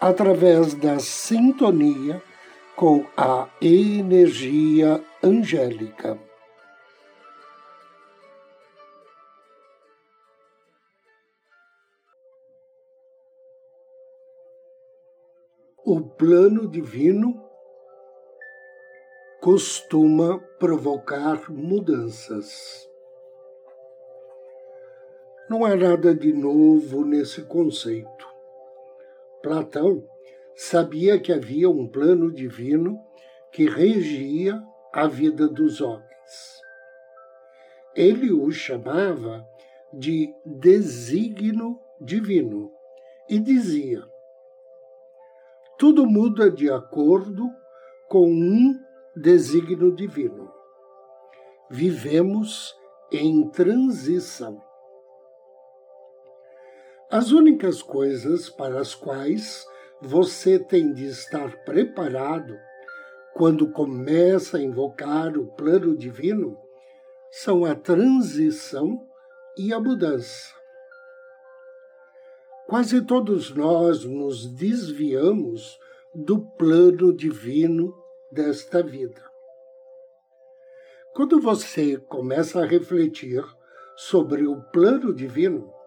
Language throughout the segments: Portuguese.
através da sintonia com a energia angélica. O plano divino costuma provocar mudanças. Não há nada de novo nesse conceito. Platão sabia que havia um plano divino que regia a vida dos homens. Ele o chamava de desígnio divino e dizia: tudo muda de acordo com um desígnio divino. Vivemos em transição. As únicas coisas para as quais você tem de estar preparado quando começa a invocar o plano divino são a transição e a mudança. Quase todos nós nos desviamos do plano divino desta vida. Quando você começa a refletir sobre o plano divino,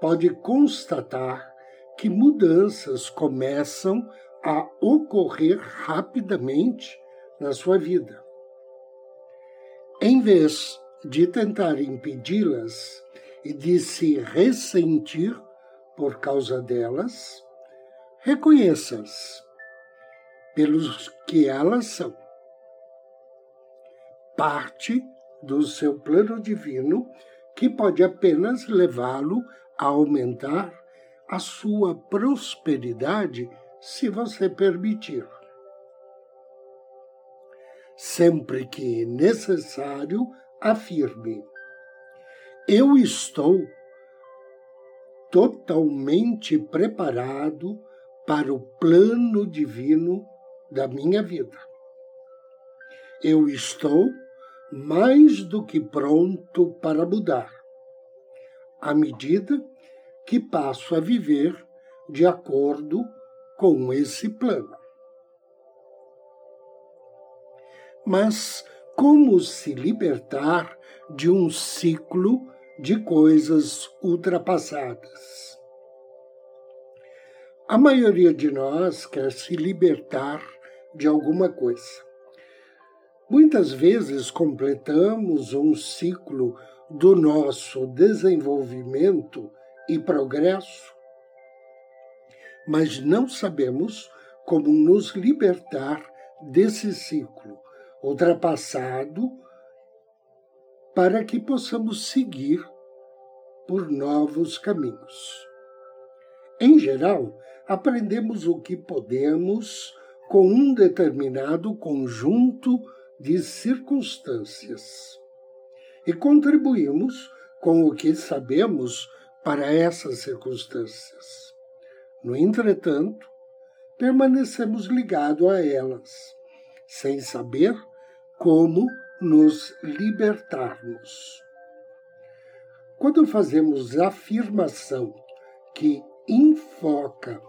pode constatar que mudanças começam a ocorrer rapidamente na sua vida. Em vez de tentar impedi-las e de se ressentir por causa delas, reconheça-as pelos que elas são. Parte do seu plano divino que pode apenas levá-lo a aumentar a sua prosperidade se você permitir. Sempre que necessário, afirme: Eu estou totalmente preparado para o plano divino da minha vida. Eu estou mais do que pronto para mudar à medida que passo a viver de acordo com esse plano. Mas como se libertar de um ciclo de coisas ultrapassadas? A maioria de nós quer se libertar de alguma coisa. Muitas vezes completamos um ciclo do nosso desenvolvimento e progresso, mas não sabemos como nos libertar desse ciclo ultrapassado para que possamos seguir por novos caminhos. Em geral, aprendemos o que podemos com um determinado conjunto de circunstâncias e contribuímos com o que sabemos para essas circunstâncias. No entretanto, permanecemos ligados a elas, sem saber como nos libertarmos. Quando fazemos afirmação que enfoca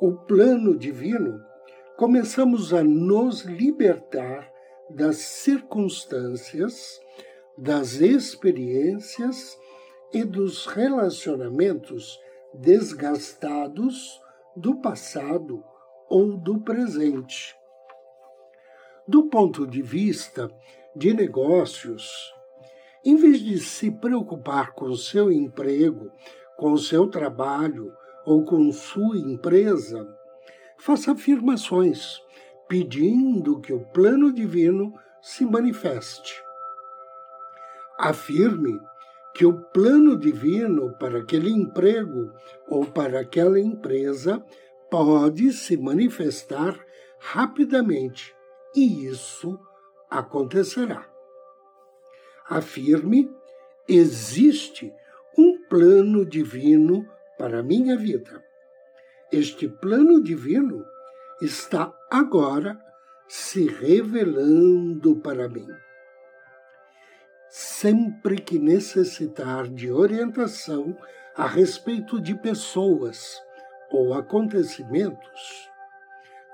o plano divino, começamos a nos libertar das circunstâncias das experiências e dos relacionamentos desgastados do passado ou do presente. Do ponto de vista de negócios, em vez de se preocupar com seu emprego, com seu trabalho ou com sua empresa, faça afirmações pedindo que o plano divino se manifeste afirme que o plano divino para aquele emprego ou para aquela empresa pode se manifestar rapidamente e isso acontecerá. Afirme: existe um plano divino para minha vida. Este plano divino está agora se revelando para mim sempre que necessitar de orientação a respeito de pessoas ou acontecimentos,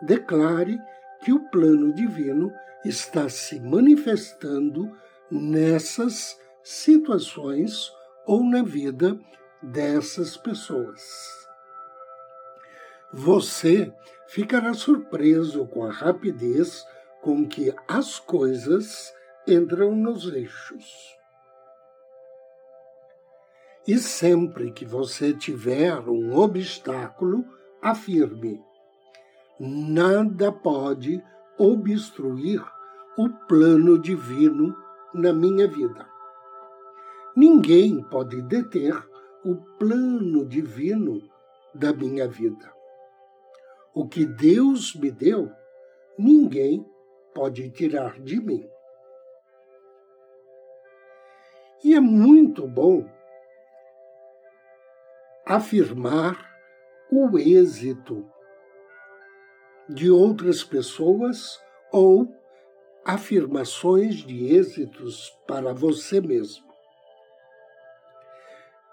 declare que o plano divino está se manifestando nessas situações ou na vida dessas pessoas. Você ficará surpreso com a rapidez com que as coisas entram nos eixos. E sempre que você tiver um obstáculo, afirme: nada pode obstruir o plano divino na minha vida. Ninguém pode deter o plano divino da minha vida. O que Deus me deu, ninguém pode tirar de mim. E é muito bom afirmar o êxito de outras pessoas ou afirmações de êxitos para você mesmo.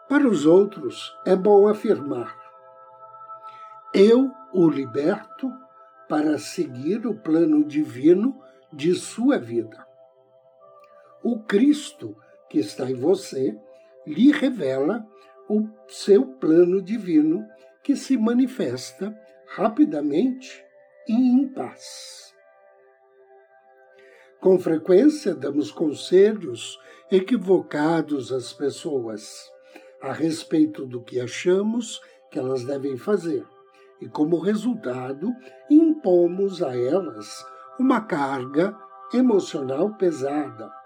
Para os outros, é bom afirmar: eu o liberto para seguir o plano divino de sua vida. O Cristo que está em você lhe revela o seu plano divino que se manifesta rapidamente e em paz. Com frequência damos conselhos equivocados às pessoas a respeito do que achamos que elas devem fazer, e como resultado impomos a elas uma carga emocional pesada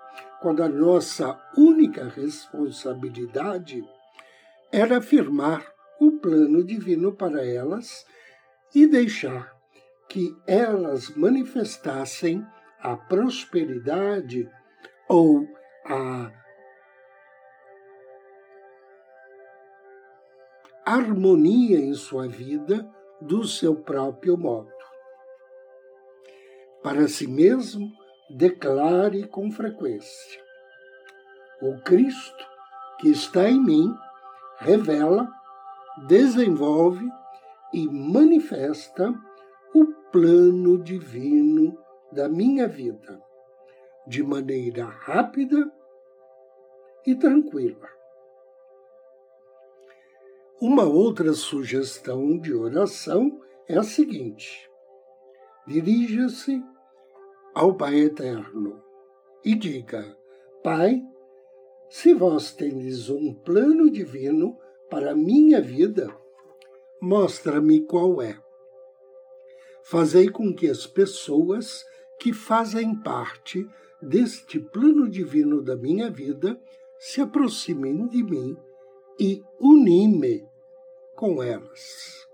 quando a nossa única responsabilidade era afirmar o plano divino para elas e deixar que elas manifestassem a prosperidade ou a harmonia em sua vida do seu próprio modo. Para si mesmo, declare com frequência: O Cristo que está em mim revela, desenvolve e manifesta o plano divino da minha vida de maneira rápida e tranquila. Uma outra sugestão de oração é a seguinte: dirija-se ao Pai Eterno e diga: Pai, se vós tendes um plano divino para a minha vida, mostra-me qual é. Fazei com que as pessoas que fazem parte deste plano divino da minha vida se aproximem de mim e unime com elas.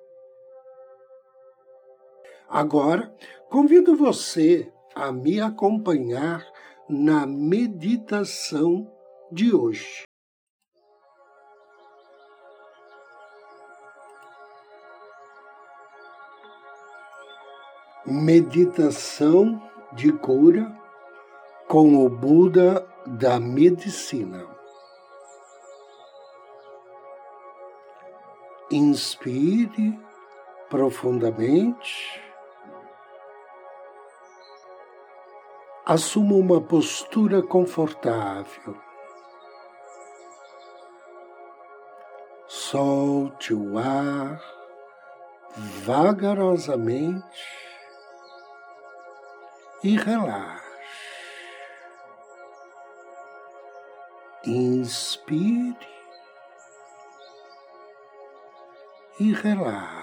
Agora, convido você a me acompanhar na meditação de hoje. Meditação de cura com o Buda da medicina. Inspire profundamente. Assuma uma postura confortável. Solte o ar vagarosamente e relaxe. Inspire e relaxe.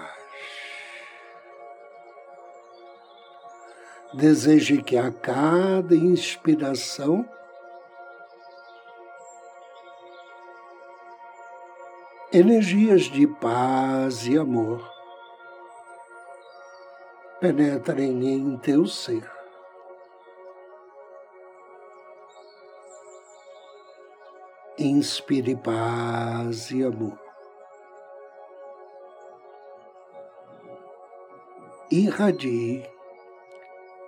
Deseje que a cada inspiração energias de paz e amor penetrem em teu ser. Inspire paz e amor. Irradie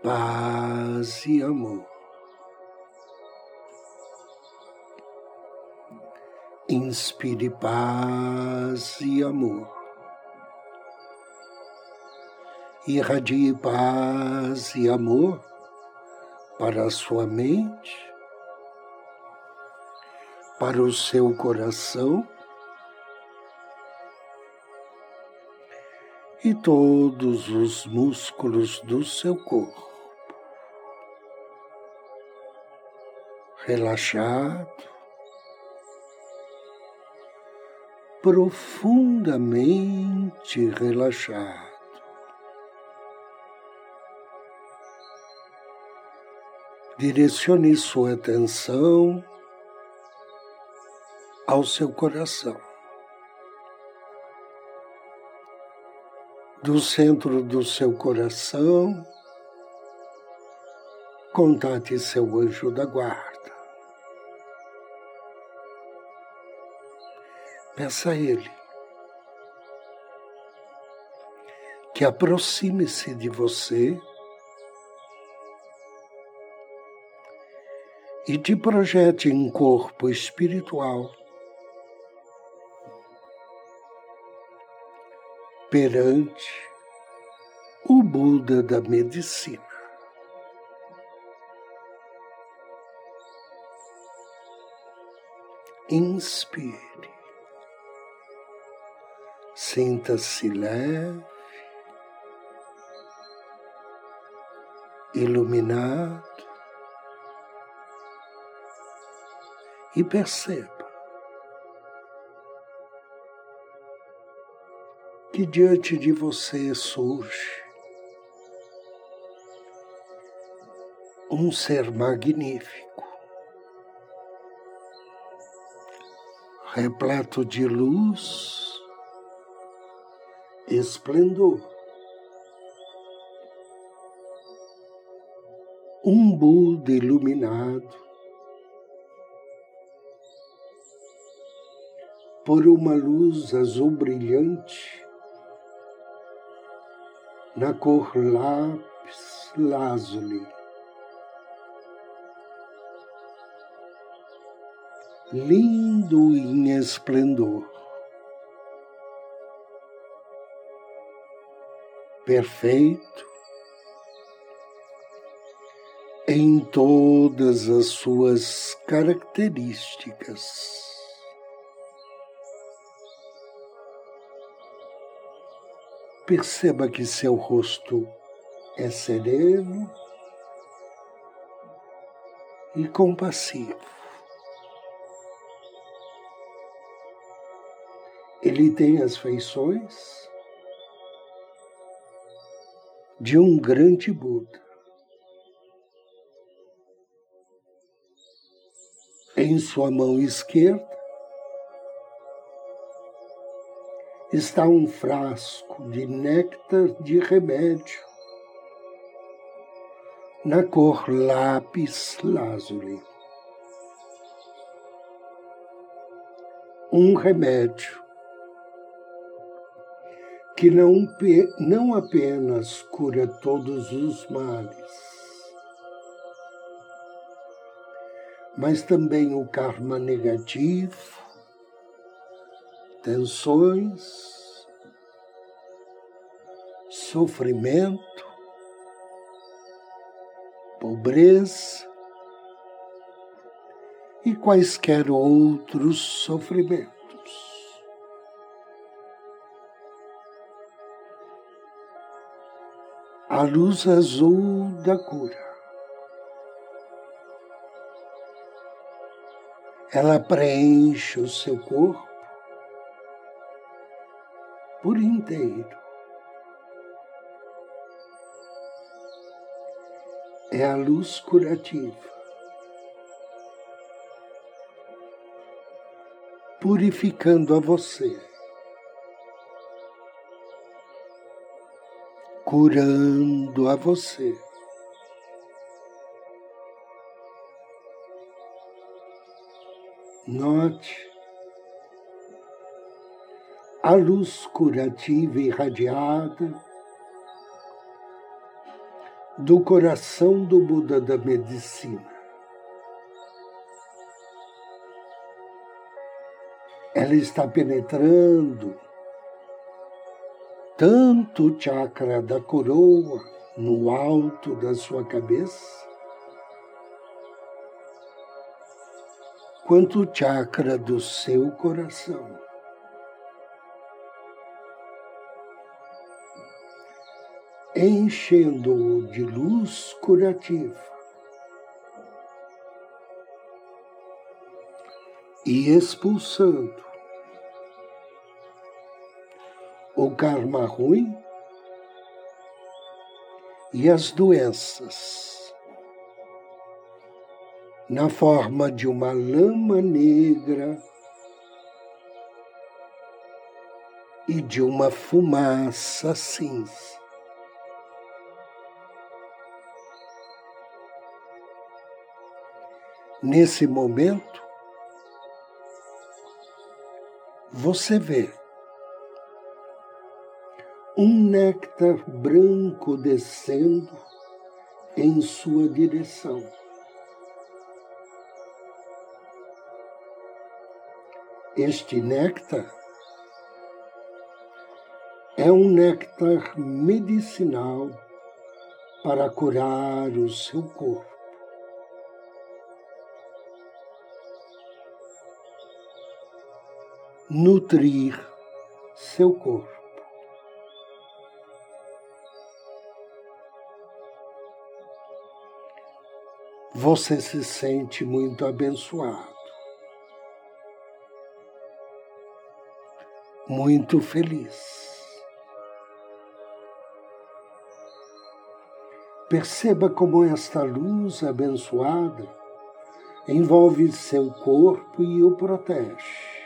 paz e amor. Inspire paz e amor. Irradie paz e amor para a sua mente, para o seu coração e todos os músculos do seu corpo. Relaxado, profundamente relaxado. Direcione sua atenção ao seu coração. Do centro do seu coração, contate seu anjo da guarda. Peça a Ele que aproxime-se de você e te projete em corpo espiritual perante o Buda da medicina. Inspire. Sinta-se leve, iluminado e perceba que diante de você surge um ser magnífico, repleto de luz esplendor. Um Buda iluminado por uma luz azul brilhante na cor lápis lazuli. Lindo em esplendor. Perfeito em todas as suas características. Perceba que seu rosto é sereno e compassivo. Ele tem as feições de um grande Buda. Em sua mão esquerda está um frasco de néctar de remédio na cor lápis lazuli. Um remédio que não, não apenas cura todos os males, mas também o karma negativo, tensões, sofrimento, pobreza e quaisquer outros sofrimentos. A luz azul da cura. Ela preenche o seu corpo por inteiro. É a luz curativa. purificando a você, curando a você. Note a luz curativa irradiada do coração do Buda da medicina. Ela está penetrando tanto o chakra da coroa no alto da sua cabeça, quanto o chakra do seu coração. enchendo-o de luz curativa. E expulsando o karma ruim e as doenças na forma de uma lama negra e de uma fumaça cinza. Nesse momento, você vê um néctar branco descendo em sua direção. Este néctar é um néctar medicinal para curar o seu corpo. nutrir seu corpo. Você se sente muito abençoado, muito feliz. Perceba como esta luz abençoada envolve seu corpo e o protege.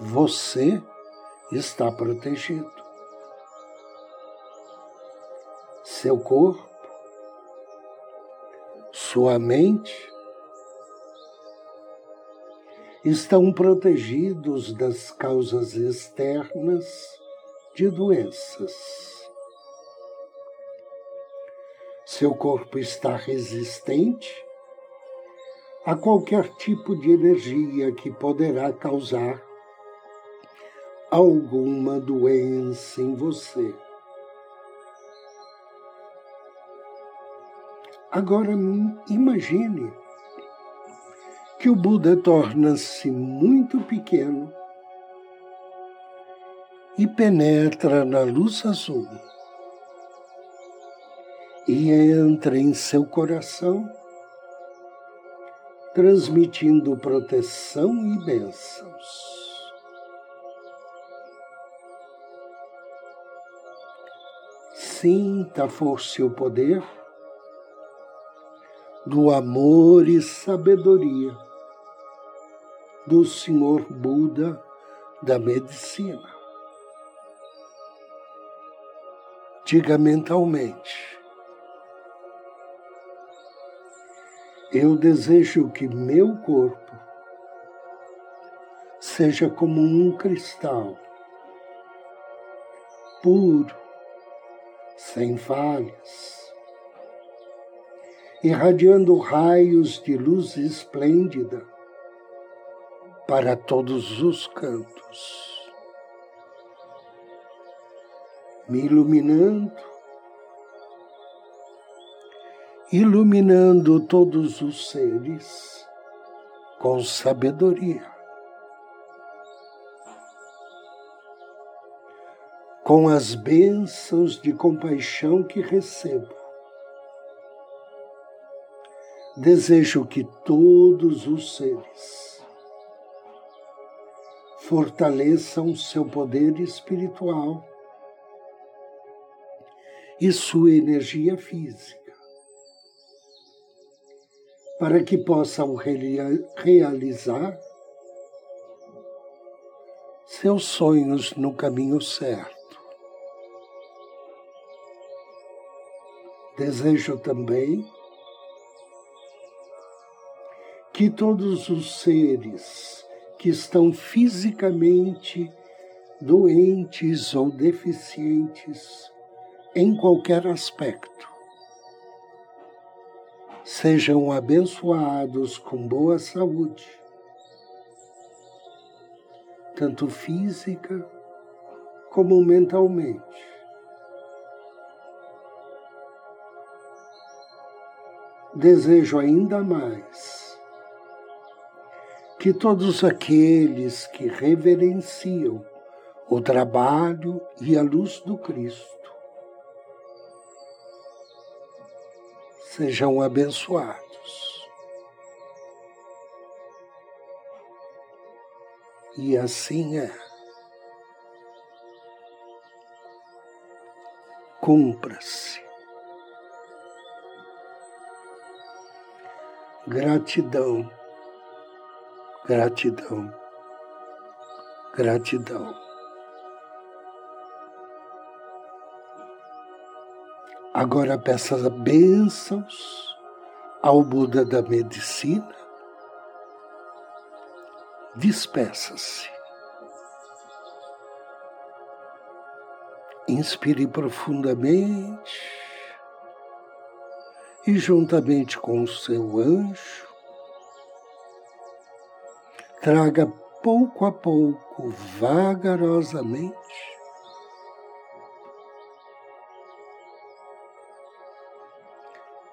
você está protegido. Seu corpo, sua mente estão protegidos das causas externas de doenças. Seu corpo está resistente a qualquer tipo de energia que poderá causar alguma doença em você. Agora imagine que o Buda torna-se muito pequeno e penetra na luz azul e entra em seu coração, transmitindo proteção e bênçãos. sinta a força e o poder do amor e sabedoria do Senhor Buda da medicina. Diga mentalmente: Eu desejo que meu corpo seja como um cristal puro, sem falhas, irradiando raios de luz esplêndida para todos os cantos, me iluminando, iluminando todos os seres com sabedoria. com as bênçãos de compaixão que recebo. Desejo que todos os seres fortaleçam seu poder espiritual e sua energia física, para que possam realizar seus sonhos no caminho certo. Desejo também que todos os seres que estão fisicamente doentes ou deficientes em qualquer aspecto sejam abençoados com boa saúde, tanto física como mentalmente. Desejo ainda mais que todos aqueles que reverenciam o trabalho e a luz do Cristo sejam abençoados. E assim é. Cumpra-se. Gratidão, gratidão, gratidão. Agora peça bênçãos ao Buda da medicina. Despeça-se. Inspire profundamente e, juntamente com o seu anjo, traga pouco a pouco, vagarosamente,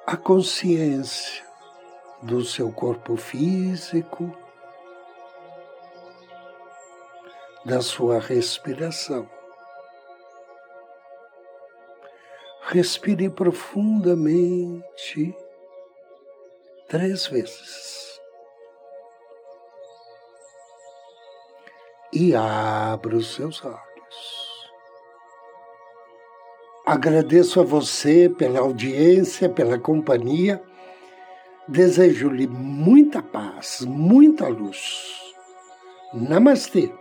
a consciência do seu corpo físico, da sua respiração. Respire profundamente três vezes. E abra os seus olhos. Agradeço a você pela audiência, pela companhia. Desejo-lhe muita paz, muita luz. Namastê.